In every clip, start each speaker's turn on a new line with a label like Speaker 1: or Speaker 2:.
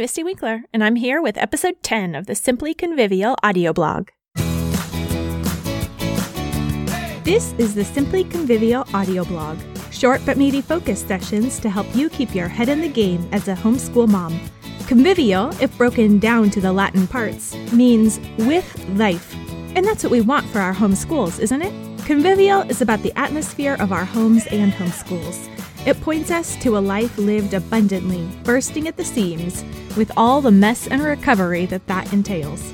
Speaker 1: I'm Mystie Winckler, and I'm here with episode 10 of the Simply Convivial audio blog. This is the Simply Convivial audio blog, short but meaty focus sessions to help you keep your head in the game as a homeschool mom. Convivial, if broken down to the Latin parts, means with life. And that's what we want for our homeschools, isn't it? Convivial is about the atmosphere of our homes and homeschools. It points us to a life lived abundantly, bursting at the seams, with all the mess and recovery that that entails.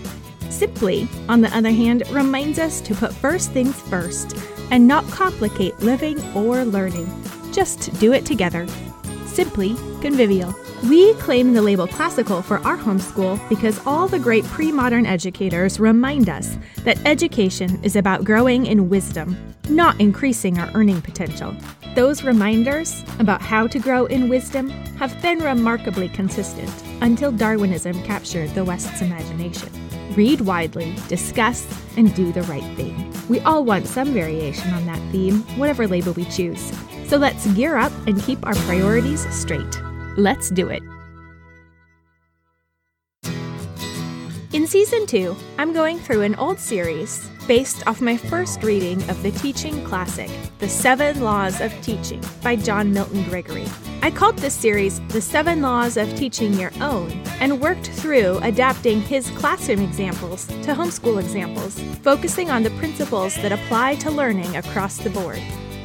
Speaker 1: Simply, on the other hand, reminds us to put first things first and not complicate living or learning. Just do it together. Simply convivial. We claim the label classical for our homeschool because all the great pre modern educators remind us that education is about growing in wisdom, not increasing our earning potential. Those reminders about how to grow in wisdom have been remarkably consistent until Darwinism captured the West's imagination. Read widely, discuss, and do the right thing. We all want some variation on that theme, whatever label we choose. So let's gear up and keep our priorities straight. Let's do it. In season two, I'm going through an old series based off my first reading of the teaching classic, The Seven Laws of Teaching by John Milton Gregory. I called this series The Seven Laws of Teaching Your Own and worked through adapting his classroom examples to homeschool examples, focusing on the principles that apply to learning across the board.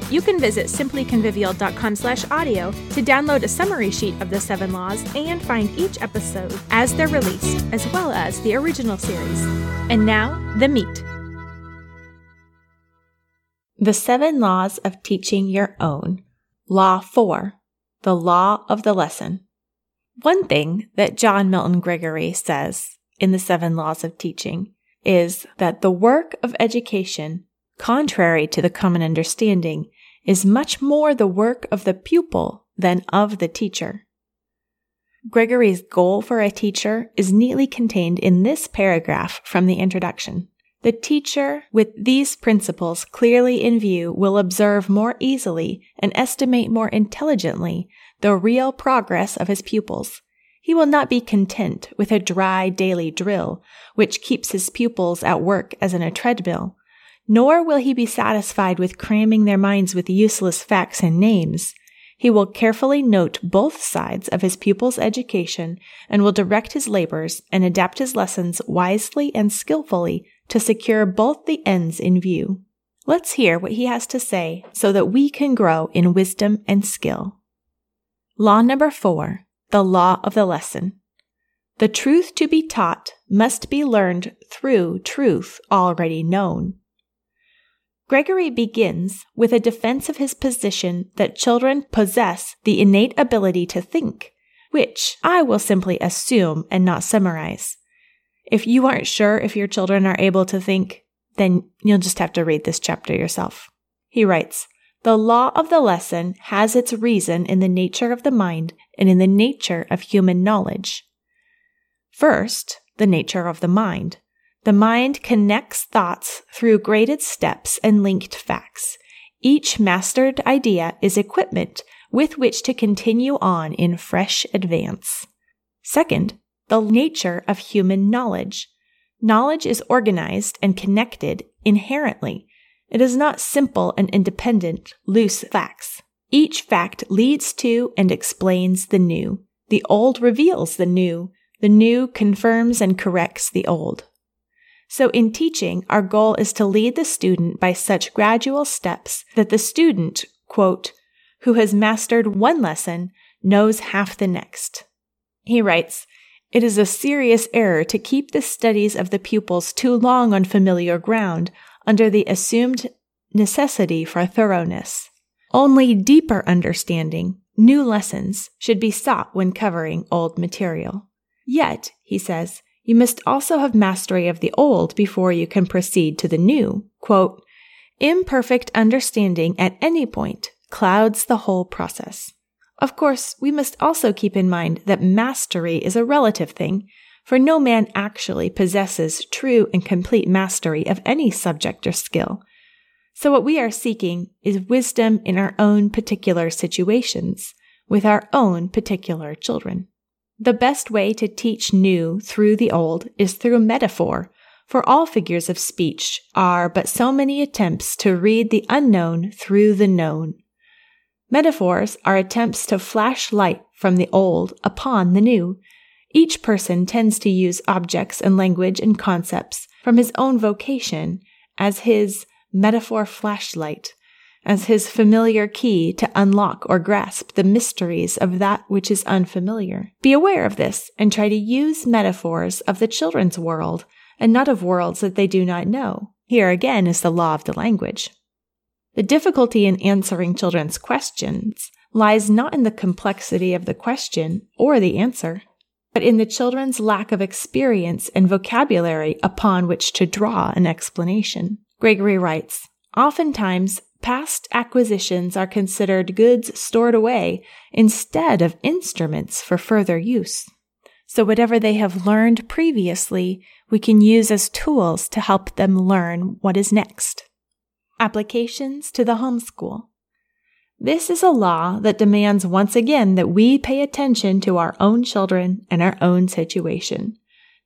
Speaker 1: You can visit simplyconvivial.com slash audio to download a summary sheet of the seven laws and find each episode as they're released, as well as the original series. And now, the meat. The Seven Laws of Teaching Your Own. Law 4. The Law of the Lesson. One thing that John Milton Gregory says in the Seven Laws of Teaching is that the work of education, contrary to the common understanding, is much more the work of the pupil than of the teacher. Gregory's goal for a teacher is neatly contained in this paragraph from the introduction. The teacher, with these principles clearly in view, will observe more easily and estimate more intelligently the real progress of his pupils. He will not be content with a dry daily drill, which keeps his pupils at work as in a treadmill, nor will he be satisfied with cramming their minds with useless facts and names. He will carefully note both sides of his pupil's education and will direct his labors and adapt his lessons wisely and skillfully to secure both the ends in view. Let's hear what he has to say so that we can grow in wisdom and skill. Law number four, the law of the lesson. The truth to be taught must be learned through truth already known. Gregory begins with a defense of his position that children possess the innate ability to think, which I will simply assume and not summarize. If you aren't sure if your children are able to think, then you'll just have to read this chapter yourself. He writes, the law of the lesson has its reason in the nature of the mind and in the nature of human knowledge. First, the nature of the mind. The mind connects thoughts through graded steps and linked facts. Each mastered idea is equipment with which to continue on in fresh advance. Second, the nature of human knowledge. Knowledge is organized and connected inherently. It is not simple and independent, loose facts. Each fact leads to and explains the new. The old reveals the new. The new confirms and corrects the old. So in teaching, our goal is to lead the student by such gradual steps that the student, quote, who has mastered one lesson knows half the next. He writes, it is a serious error to keep the studies of the pupils too long on familiar ground under the assumed necessity for thoroughness. Only deeper understanding, new lessons, should be sought when covering old material. Yet, he says, you must also have mastery of the old before you can proceed to the new. Quote, imperfect understanding at any point clouds the whole process. Of course, we must also keep in mind that mastery is a relative thing, for no man actually possesses true and complete mastery of any subject or skill. So what we are seeking is wisdom in our own particular situations, with our own particular children. The best way to teach new through the old is through metaphor, for all figures of speech are but so many attempts to read the unknown through the known. Metaphors are attempts to flash light from the old upon the new. Each person tends to use objects and language and concepts from his own vocation as his metaphor flashlight as his familiar key to unlock or grasp the mysteries of that which is unfamiliar. Be aware of this and try to use metaphors of the children's world and not of worlds that they do not know. Here again is the law of the language. The difficulty in answering children's questions lies not in the complexity of the question or the answer, but in the children's lack of experience and vocabulary upon which to draw an explanation. Gregory writes, Oftentimes, past acquisitions are considered goods stored away instead of instruments for further use. So whatever they have learned previously, we can use as tools to help them learn what is next. Applications to the homeschool. This is a law that demands once again that we pay attention to our own children and our own situation,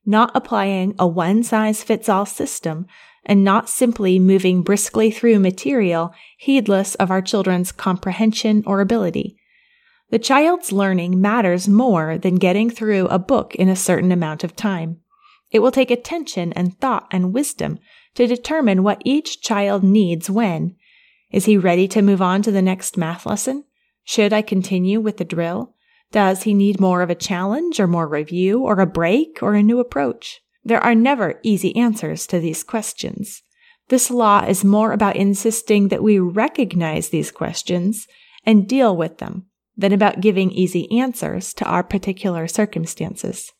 Speaker 1: not applying a one size fits all system and not simply moving briskly through material, heedless of our children's comprehension or ability. The child's learning matters more than getting through a book in a certain amount of time. It will take attention and thought and wisdom to determine what each child needs when. Is he ready to move on to the next math lesson? Should I continue with the drill? Does he need more of a challenge or more review or a break or a new approach? There are never easy answers to these questions. This law is more about insisting that we recognize these questions and deal with them than about giving easy answers to our particular circumstances.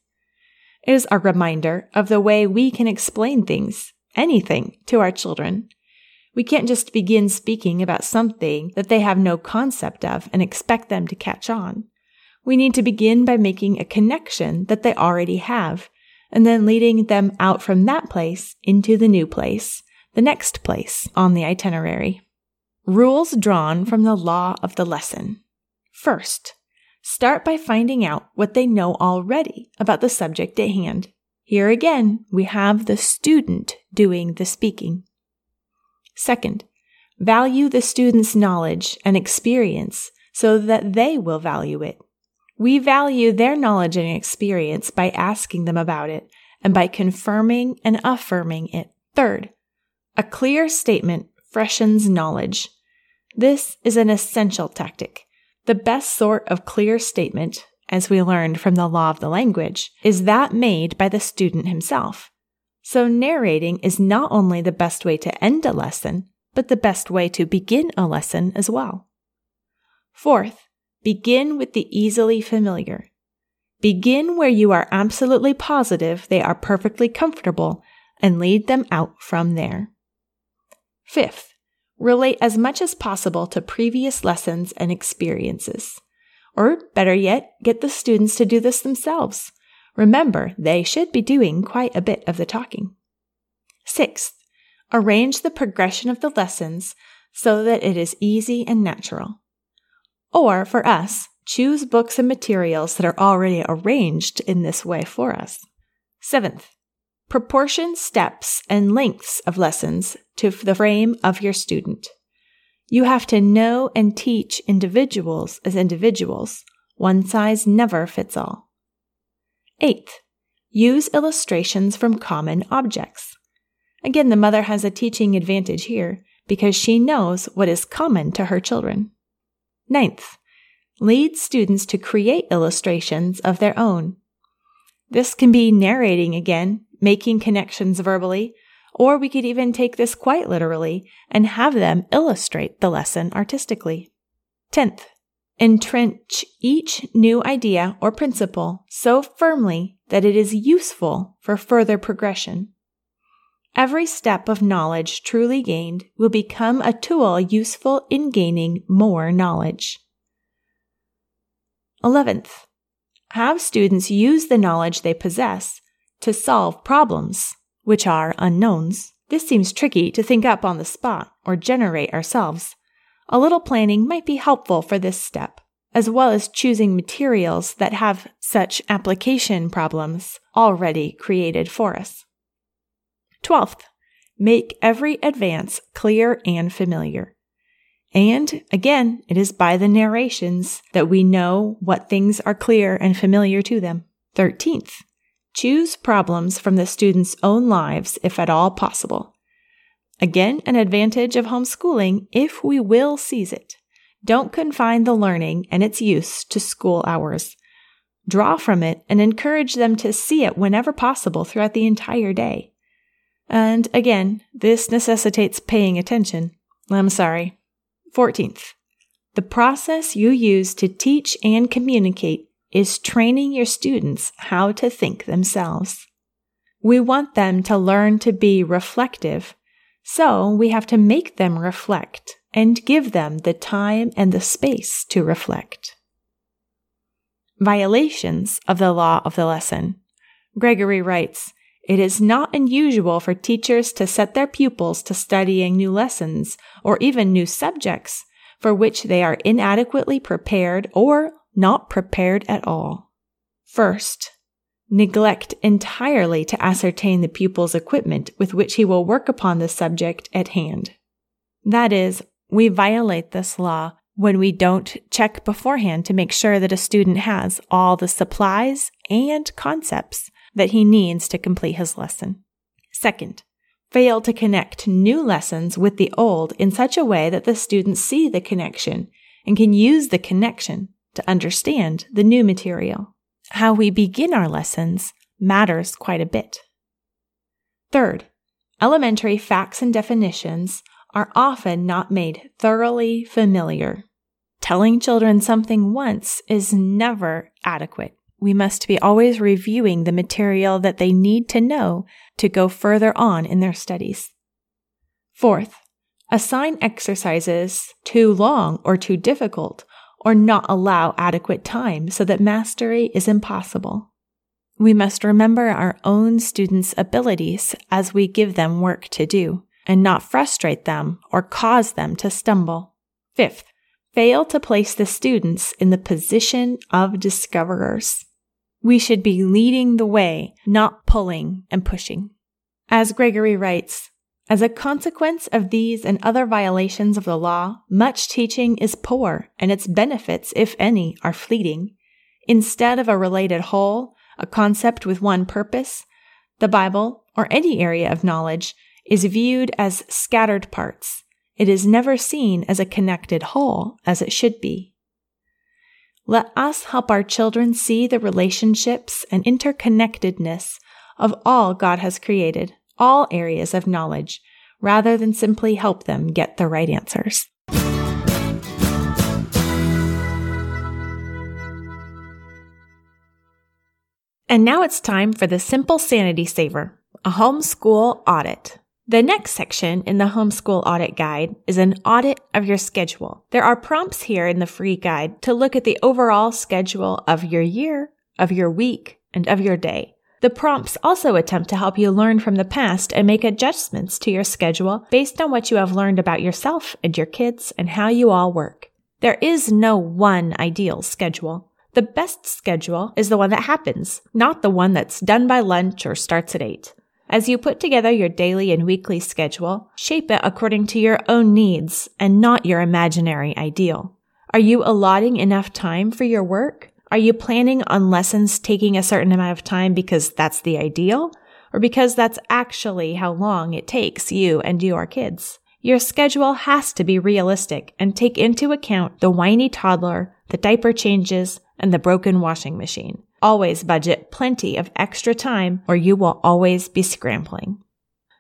Speaker 1: It is a reminder of the way we can explain things, anything, to our children. We can't just begin speaking about something that they have no concept of and expect them to catch on. We need to begin by making a connection that they already have and then leading them out from that place into the new place, the next place on the itinerary. Rules drawn from the law of the lesson. First, start by finding out what they know already about the subject at hand. Here again, we have the student doing the speaking. Second, value the student's knowledge and experience so that they will value it. We value their knowledge and experience by asking them about it and by confirming and affirming it. Third, a clear statement freshens knowledge. This is an essential tactic. The best sort of clear statement, as we learned from the law of the language, is that made by the student himself. So narrating is not only the best way to end a lesson, but the best way to begin a lesson as well. Fourth, Begin with the easily familiar. Begin where you are absolutely positive they are perfectly comfortable and lead them out from there. Fifth, relate as much as possible to previous lessons and experiences. Or better yet, get the students to do this themselves. Remember, they should be doing quite a bit of the talking. Sixth, arrange the progression of the lessons so that it is easy and natural. Or for us, choose books and materials that are already arranged in this way for us. Seventh, proportion steps and lengths of lessons to the frame of your student. You have to know and teach individuals as individuals. One size never fits all. Eighth, use illustrations from common objects. Again, the mother has a teaching advantage here because she knows what is common to her children. Ninth, lead students to create illustrations of their own. This can be narrating again, making connections verbally, or we could even take this quite literally and have them illustrate the lesson artistically. Tenth, entrench each new idea or principle so firmly that it is useful for further progression. Every step of knowledge truly gained will become a tool useful in gaining more knowledge. 11th, have students use the knowledge they possess to solve problems, which are unknowns. This seems tricky to think up on the spot or generate ourselves. A little planning might be helpful for this step. as well as choosing materials that have such application problems already created for us. Twelfth, make every advance clear and familiar. And again, it is by the narrations that we know what things are clear and familiar to them. 13th, choose problems from the student's own lives if at all possible. Again, an advantage of homeschooling if we will seize it. Don't confine the learning and its use to school hours. Draw from it and encourage them to see it whenever possible throughout the entire day. And again, this necessitates paying attention. I'm sorry. 14th, the process you use to teach and communicate is training your students how to think themselves. We want them to learn to be reflective, so we have to make them reflect and give them the time and the space to reflect. Violations of the law of the lesson. Gregory writes, it is not unusual for teachers to set their pupils to studying new lessons or even new subjects for which they are inadequately prepared or not prepared at all. First, neglect entirely to ascertain the pupil's equipment with which he will work upon the subject at hand. That is, we violate this law when we don't check beforehand to make sure that a student has all the supplies and concepts that he needs to complete his lesson. Second, fail to connect new lessons with the old in such a way that the students see the connection and can use the connection to understand the new material. How we begin our lessons matters quite a bit. Third, elementary facts and definitions are often not made thoroughly familiar. Telling children something once is never adequate we must be always reviewing the material that they need to know to go further on in their studies. Fourth, assign exercises too long or too difficult, or not allow adequate time so that mastery is impossible. We must remember our own students' abilities as we give them work to do, and not frustrate them or cause them to stumble. Fifth, fail to place the students in the position of discoverers. We should be leading the way, not pulling and pushing. As Gregory writes, as a consequence of these and other violations of the law, much teaching is poor, and its benefits, if any, are fleeting. Instead of a related whole, a concept with one purpose, the Bible, or any area of knowledge, is viewed as scattered parts. It is never seen as a connected whole, as it should be. Let us help our children see the relationships and interconnectedness of all God has created, all areas of knowledge, rather than simply help them get the right answers. And now it's time for the Simple Sanity Saver, a homeschool audit. The next section in the homeschool audit guide is an audit of your schedule. There are prompts here in the free guide to look at the overall schedule of your year, of your week, and of your day. The prompts also attempt to help you learn from the past and make adjustments to your schedule based on what you have learned about yourself and your kids and how you all work. There is no one ideal schedule. The best schedule is the one that happens, not the one that's done by lunch or starts at 8. As you put together your daily and weekly schedule, shape it according to your own needs and not your imaginary ideal. Are you allotting enough time for your work? Are you planning on lessons taking a certain amount of time because that's the ideal? Or because that's actually how long it takes you and your kids? Your schedule has to be realistic and take into account the whiny toddler, the diaper changes, and the broken washing machine. Always budget plenty of extra time or you will always be scrambling.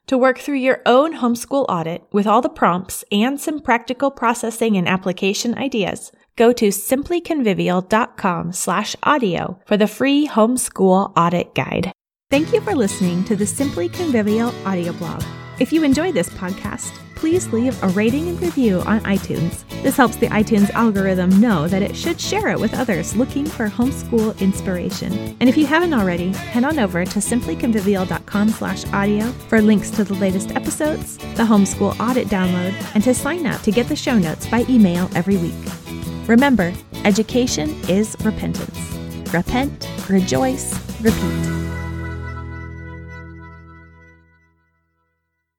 Speaker 1: To work through your own homeschool audit with all the prompts and some practical processing and application ideas, go to simplyconvivial.com slash audio for the free homeschool audit guide. Thank you for listening to the Simply Convivial audio blog. If you enjoy this podcast, please leave a rating and review on iTunes. This helps the iTunes algorithm know that it should share it with others looking for homeschool inspiration. And if you haven't already, head on over to simplyconvivial.com slash audio for links to the latest episodes, the homeschool audit download, and to sign up to get the show notes by email every week. Remember, Education is repentance. Repent, rejoice, repeat.